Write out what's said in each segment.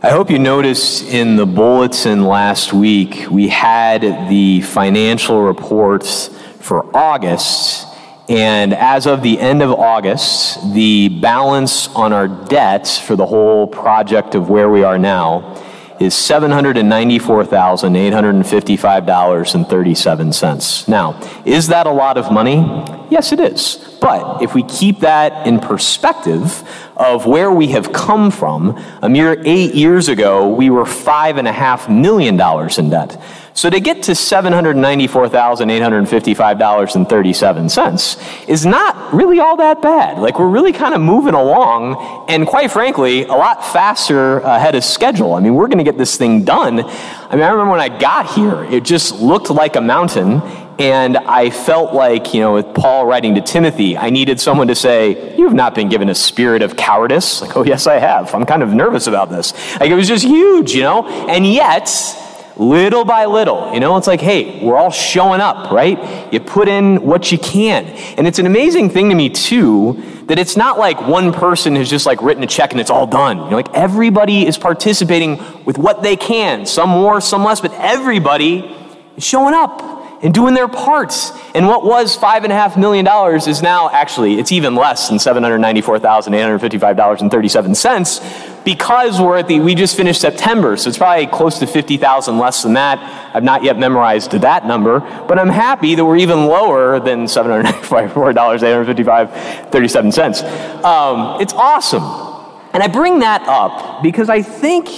I hope you noticed in the bulletin last week, we had the financial reports for August. And as of the end of August, the balance on our debt for the whole project of where we are now is $794,855.37. Now, is that a lot of money? Yes, it is. But if we keep that in perspective of where we have come from, a mere eight years ago, we were $5.5 million in debt. So to get to $794,855.37 is not really all that bad. Like we're really kind of moving along, and quite frankly, a lot faster ahead of schedule. I mean, we're going to get this thing done. I mean, I remember when I got here, it just looked like a mountain, and I felt like, you know, with Paul writing to Timothy, I needed someone to say, You have not been given a spirit of cowardice. Like, oh, yes, I have. I'm kind of nervous about this. Like, it was just huge, you know? And yet, little by little, you know, it's like, hey, we're all showing up, right? You put in what you can. And it's an amazing thing to me, too, that it's not like one person has just like written a check and it's all done. You know, like everybody is participating with what they can, some more, some less, but everybody is showing up and doing their parts. And what was $5.5 million is now actually, it's even less than $794,855.37 because we're at the, we just finished September, so it's probably close to 50,000 less than that. I've not yet memorized that number, but I'm happy that we're even lower than $794.855.37. Um, it's awesome. And I bring that up because I think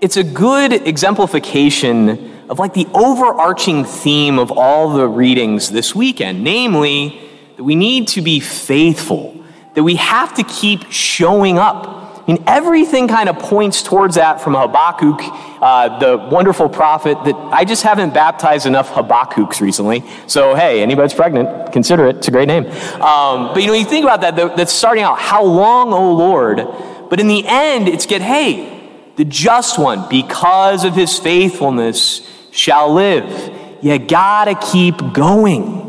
it's a good exemplification of like the overarching theme of all the readings this weekend, namely that we need to be faithful, that we have to keep showing up. I mean, everything kind of points towards that from Habakkuk, uh, the wonderful prophet that I just haven't baptized enough Habakkuk's recently. So, hey, anybody's pregnant, consider it. It's a great name. Um, but you know, you think about that, that's starting out, how long, O Lord? But in the end, it's get, hey, the just one, because of his faithfulness, shall live. You gotta keep going.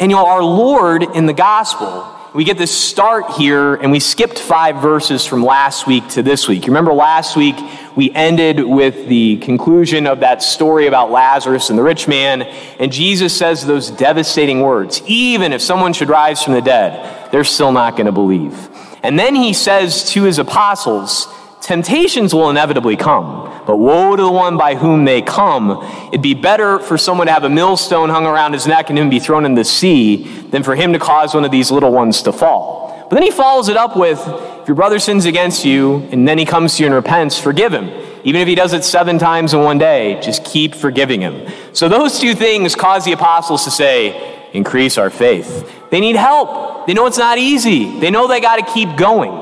And you know, our Lord in the gospel, we get this start here, and we skipped five verses from last week to this week. You remember last week we ended with the conclusion of that story about Lazarus and the rich man, and Jesus says those devastating words even if someone should rise from the dead, they're still not going to believe. And then he says to his apostles, Temptations will inevitably come, but woe to the one by whom they come. It'd be better for someone to have a millstone hung around his neck and him be thrown in the sea than for him to cause one of these little ones to fall. But then he follows it up with, if your brother sins against you and then he comes to you and repents, forgive him. Even if he does it seven times in one day, just keep forgiving him. So those two things cause the apostles to say, increase our faith. They need help. They know it's not easy. They know they got to keep going.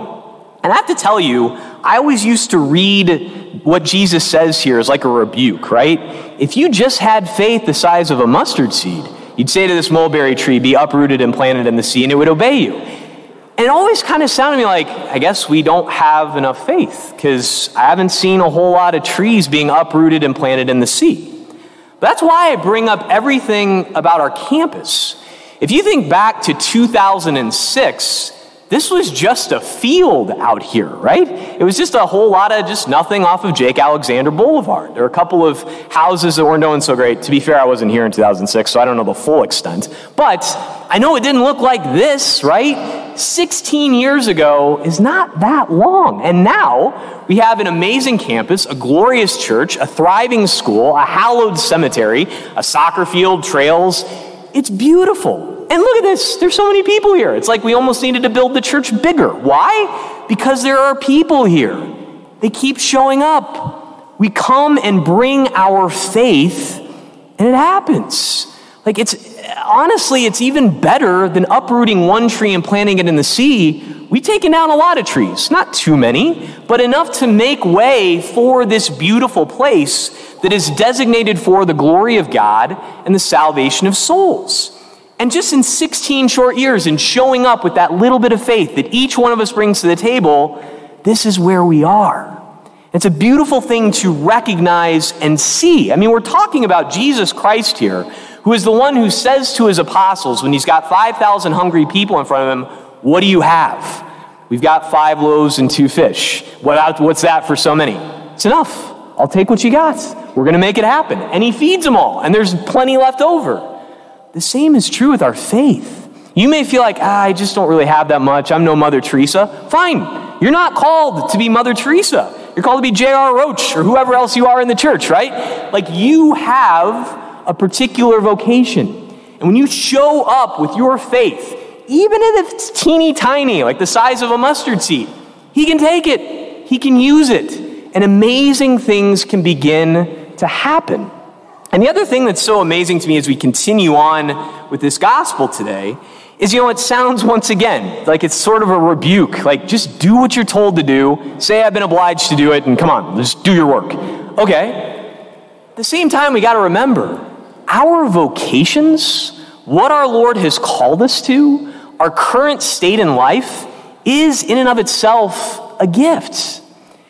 And I have to tell you, I always used to read what Jesus says here as like a rebuke, right? If you just had faith the size of a mustard seed, you'd say to this mulberry tree, be uprooted and planted in the sea, and it would obey you. And it always kind of sounded to me like, I guess we don't have enough faith because I haven't seen a whole lot of trees being uprooted and planted in the sea. But that's why I bring up everything about our campus. If you think back to 2006, this was just a field out here, right? It was just a whole lot of just nothing off of Jake Alexander Boulevard. There were a couple of houses that weren't doing so great. To be fair, I wasn't here in 2006, so I don't know the full extent. But I know it didn't look like this, right? 16 years ago is not that long. And now we have an amazing campus, a glorious church, a thriving school, a hallowed cemetery, a soccer field, trails. It's beautiful. And look at this, there's so many people here. It's like we almost needed to build the church bigger. Why? Because there are people here. They keep showing up. We come and bring our faith, and it happens. Like it's honestly, it's even better than uprooting one tree and planting it in the sea. We've taken down a lot of trees, not too many, but enough to make way for this beautiful place that is designated for the glory of God and the salvation of souls. And just in 16 short years, and showing up with that little bit of faith that each one of us brings to the table, this is where we are. It's a beautiful thing to recognize and see. I mean, we're talking about Jesus Christ here, who is the one who says to his apostles when he's got 5,000 hungry people in front of him, What do you have? We've got five loaves and two fish. What, what's that for so many? It's enough. I'll take what you got. We're going to make it happen. And he feeds them all, and there's plenty left over. The same is true with our faith. You may feel like, ah, I just don't really have that much. I'm no Mother Teresa. Fine. You're not called to be Mother Teresa. You're called to be J.R. Roach or whoever else you are in the church, right? Like you have a particular vocation. And when you show up with your faith, even if it's teeny tiny, like the size of a mustard seed, He can take it, He can use it, and amazing things can begin to happen. And the other thing that's so amazing to me as we continue on with this gospel today is, you know, it sounds once again like it's sort of a rebuke. Like, just do what you're told to do. Say, I've been obliged to do it, and come on, just do your work. Okay. At the same time, we got to remember our vocations, what our Lord has called us to, our current state in life, is in and of itself a gift.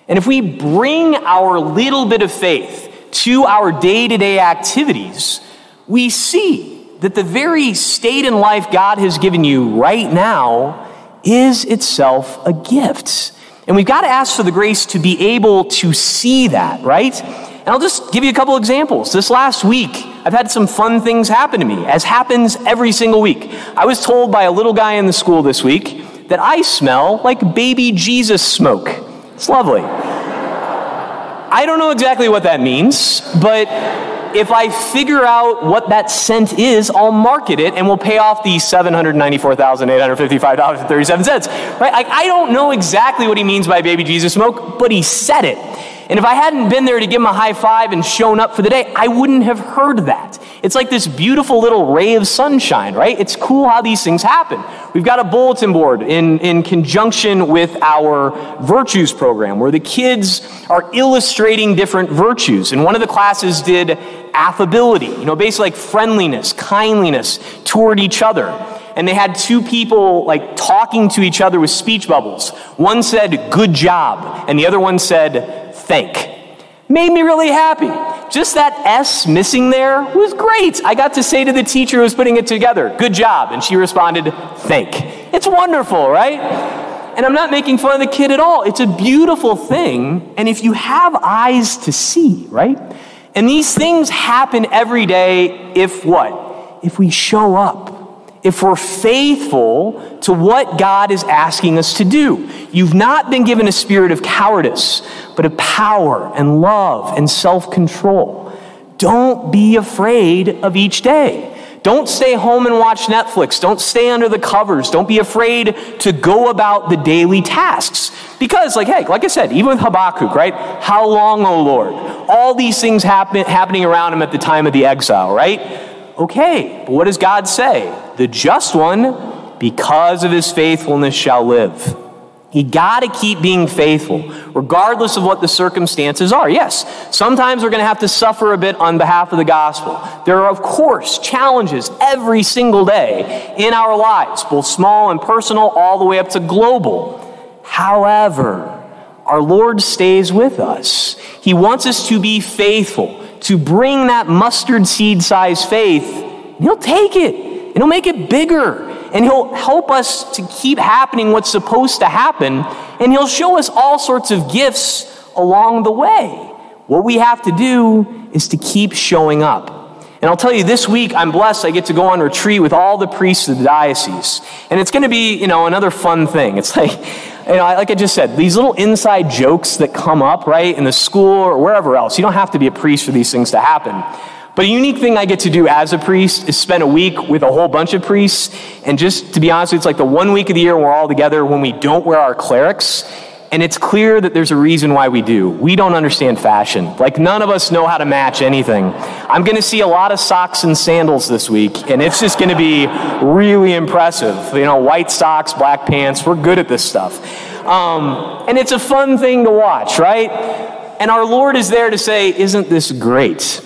And if we bring our little bit of faith to our day to day activities, we see that the very state in life God has given you right now is itself a gift. And we've got to ask for the grace to be able to see that, right? And I'll just give you a couple examples. This last week, I've had some fun things happen to me, as happens every single week. I was told by a little guy in the school this week that I smell like baby Jesus smoke. It's lovely. I don't know exactly what that means, but if I figure out what that scent is, I'll market it and we'll pay off the $794,855.37. Right? I, I don't know exactly what he means by baby Jesus smoke, but he said it. And if I hadn't been there to give him a high five and shown up for the day, I wouldn't have heard that. It's like this beautiful little ray of sunshine, right? It's cool how these things happen. We've got a bulletin board in, in conjunction with our virtues program where the kids are illustrating different virtues. And one of the classes did affability, you know, basically like friendliness, kindliness toward each other and they had two people like talking to each other with speech bubbles. One said, good job, and the other one said, thank. Made me really happy. Just that S missing there was great. I got to say to the teacher who was putting it together, good job. And she responded, thank. It's wonderful, right? And I'm not making fun of the kid at all. It's a beautiful thing. And if you have eyes to see, right? And these things happen every day if what? If we show up if we're faithful to what God is asking us to do. You've not been given a spirit of cowardice, but of power and love and self control. Don't be afraid of each day. Don't stay home and watch Netflix. Don't stay under the covers. Don't be afraid to go about the daily tasks. Because, like, hey, like I said, even with Habakkuk, right? How long, O Lord? All these things happen, happening around him at the time of the exile, right? Okay, but what does God say? The just one, because of his faithfulness, shall live. You got to keep being faithful, regardless of what the circumstances are. Yes, sometimes we're going to have to suffer a bit on behalf of the gospel. There are, of course, challenges every single day in our lives, both small and personal, all the way up to global. However, our Lord stays with us. He wants us to be faithful to bring that mustard seed size faith, He'll take it and He'll make it bigger and He'll help us to keep happening what's supposed to happen and He'll show us all sorts of gifts along the way. What we have to do is to keep showing up. And I'll tell you, this week I'm blessed. I get to go on retreat with all the priests of the diocese. And it's going to be, you know, another fun thing. It's like, you know, like I just said, these little inside jokes that come up, right, in the school or wherever else. You don't have to be a priest for these things to happen. But a unique thing I get to do as a priest is spend a week with a whole bunch of priests. And just to be honest, it's like the one week of the year we're all together when we don't wear our clerics. And it's clear that there's a reason why we do. We don't understand fashion. Like, none of us know how to match anything. I'm going to see a lot of socks and sandals this week, and it's just going to be really impressive. You know, white socks, black pants, we're good at this stuff. Um, and it's a fun thing to watch, right? And our Lord is there to say, Isn't this great?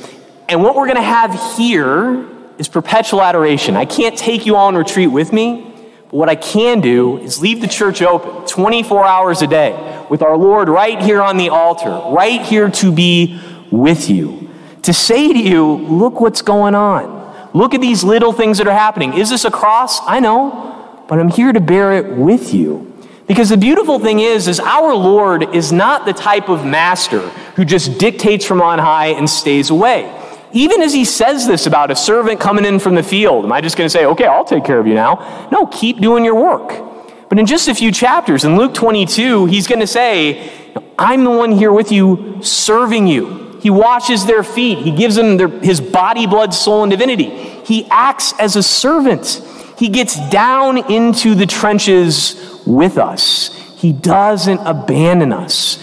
And what we're going to have here is perpetual adoration. I can't take you all on retreat with me, but what I can do is leave the church open 24 hours a day with our Lord right here on the altar, right here to be with you. To say to you, look what's going on. Look at these little things that are happening. Is this a cross? I know, but I'm here to bear it with you. Because the beautiful thing is, is our Lord is not the type of master who just dictates from on high and stays away. Even as he says this about a servant coming in from the field, am I just going to say, okay, I'll take care of you now? No, keep doing your work. But in just a few chapters, in Luke 22, he's going to say, I'm the one here with you, serving you. He washes their feet. He gives them their, his body, blood, soul, and divinity. He acts as a servant. He gets down into the trenches with us. He doesn't abandon us.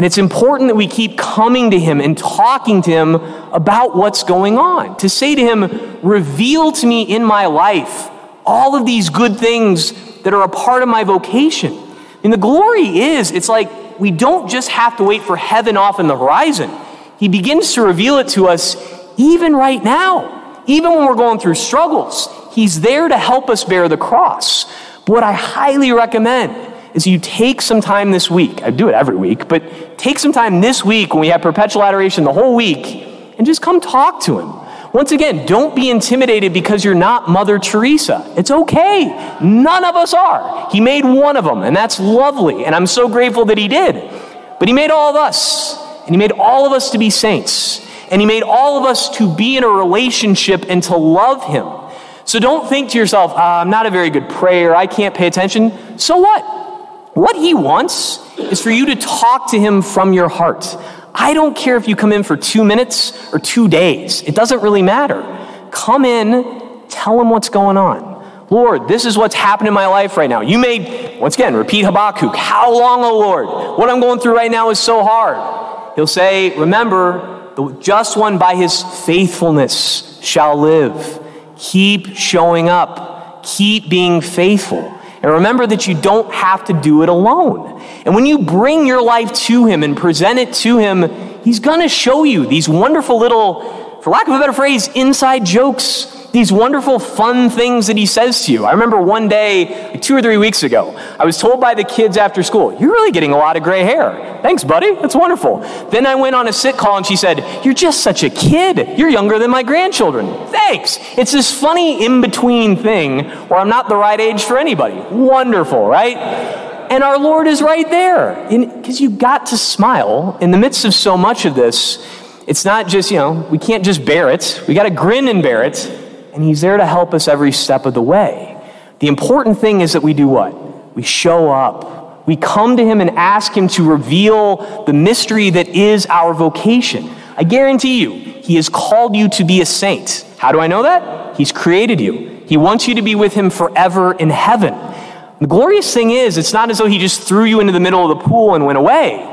And it's important that we keep coming to him and talking to him about what's going on. To say to him, reveal to me in my life all of these good things that are a part of my vocation. And the glory is, it's like we don't just have to wait for heaven off in the horizon. He begins to reveal it to us even right now, even when we're going through struggles. He's there to help us bear the cross. But what I highly recommend is you take some time this week. I do it every week, but take some time this week when we have perpetual adoration the whole week and just come talk to him. Once again, don't be intimidated because you're not Mother Teresa. It's okay. None of us are. He made one of them, and that's lovely, and I'm so grateful that he did. But he made all of us, and he made all of us to be saints, and he made all of us to be in a relationship and to love him. So don't think to yourself, ah, I'm not a very good prayer, I can't pay attention. So what? What he wants is for you to talk to him from your heart. I don't care if you come in for two minutes or two days, it doesn't really matter. Come in, tell him what's going on. Lord, this is what's happening in my life right now. You may, once again, repeat Habakkuk. How long, O Lord? What I'm going through right now is so hard. He'll say, Remember, the just one by his faithfulness shall live. Keep showing up, keep being faithful. And remember that you don't have to do it alone. And when you bring your life to Him and present it to Him, He's going to show you these wonderful little, for lack of a better phrase, inside jokes these wonderful, fun things that he says to you. I remember one day, like two or three weeks ago, I was told by the kids after school, You're really getting a lot of gray hair. Thanks, buddy. That's wonderful. Then I went on a sick call and she said, You're just such a kid. You're younger than my grandchildren. Thanks. It's this funny in between thing where I'm not the right age for anybody. Wonderful, right? And our Lord is right there. Because you've got to smile in the midst of so much of this. It's not just, you know, we can't just bear it. We got to grin and bear it and He's there to help us every step of the way. The important thing is that we do what? We show up. We come to Him and ask Him to reveal the mystery that is our vocation. I guarantee you, He has called you to be a saint. How do I know that? He's created you. He wants you to be with Him forever in heaven. The glorious thing is, it's not as though He just threw you into the middle of the pool and went away.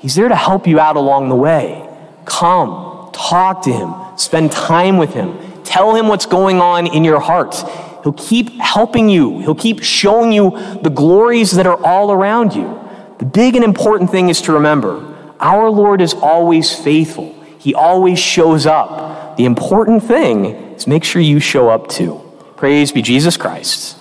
He's there to help you out along the way. Come, talk to Him, spend time with Him Tell him what's going on in your heart. He'll keep helping you, he'll keep showing you the glories that are all around you. The big and important thing is to remember our Lord is always faithful, He always shows up. The important thing is make sure you show up too. Praise be Jesus Christ.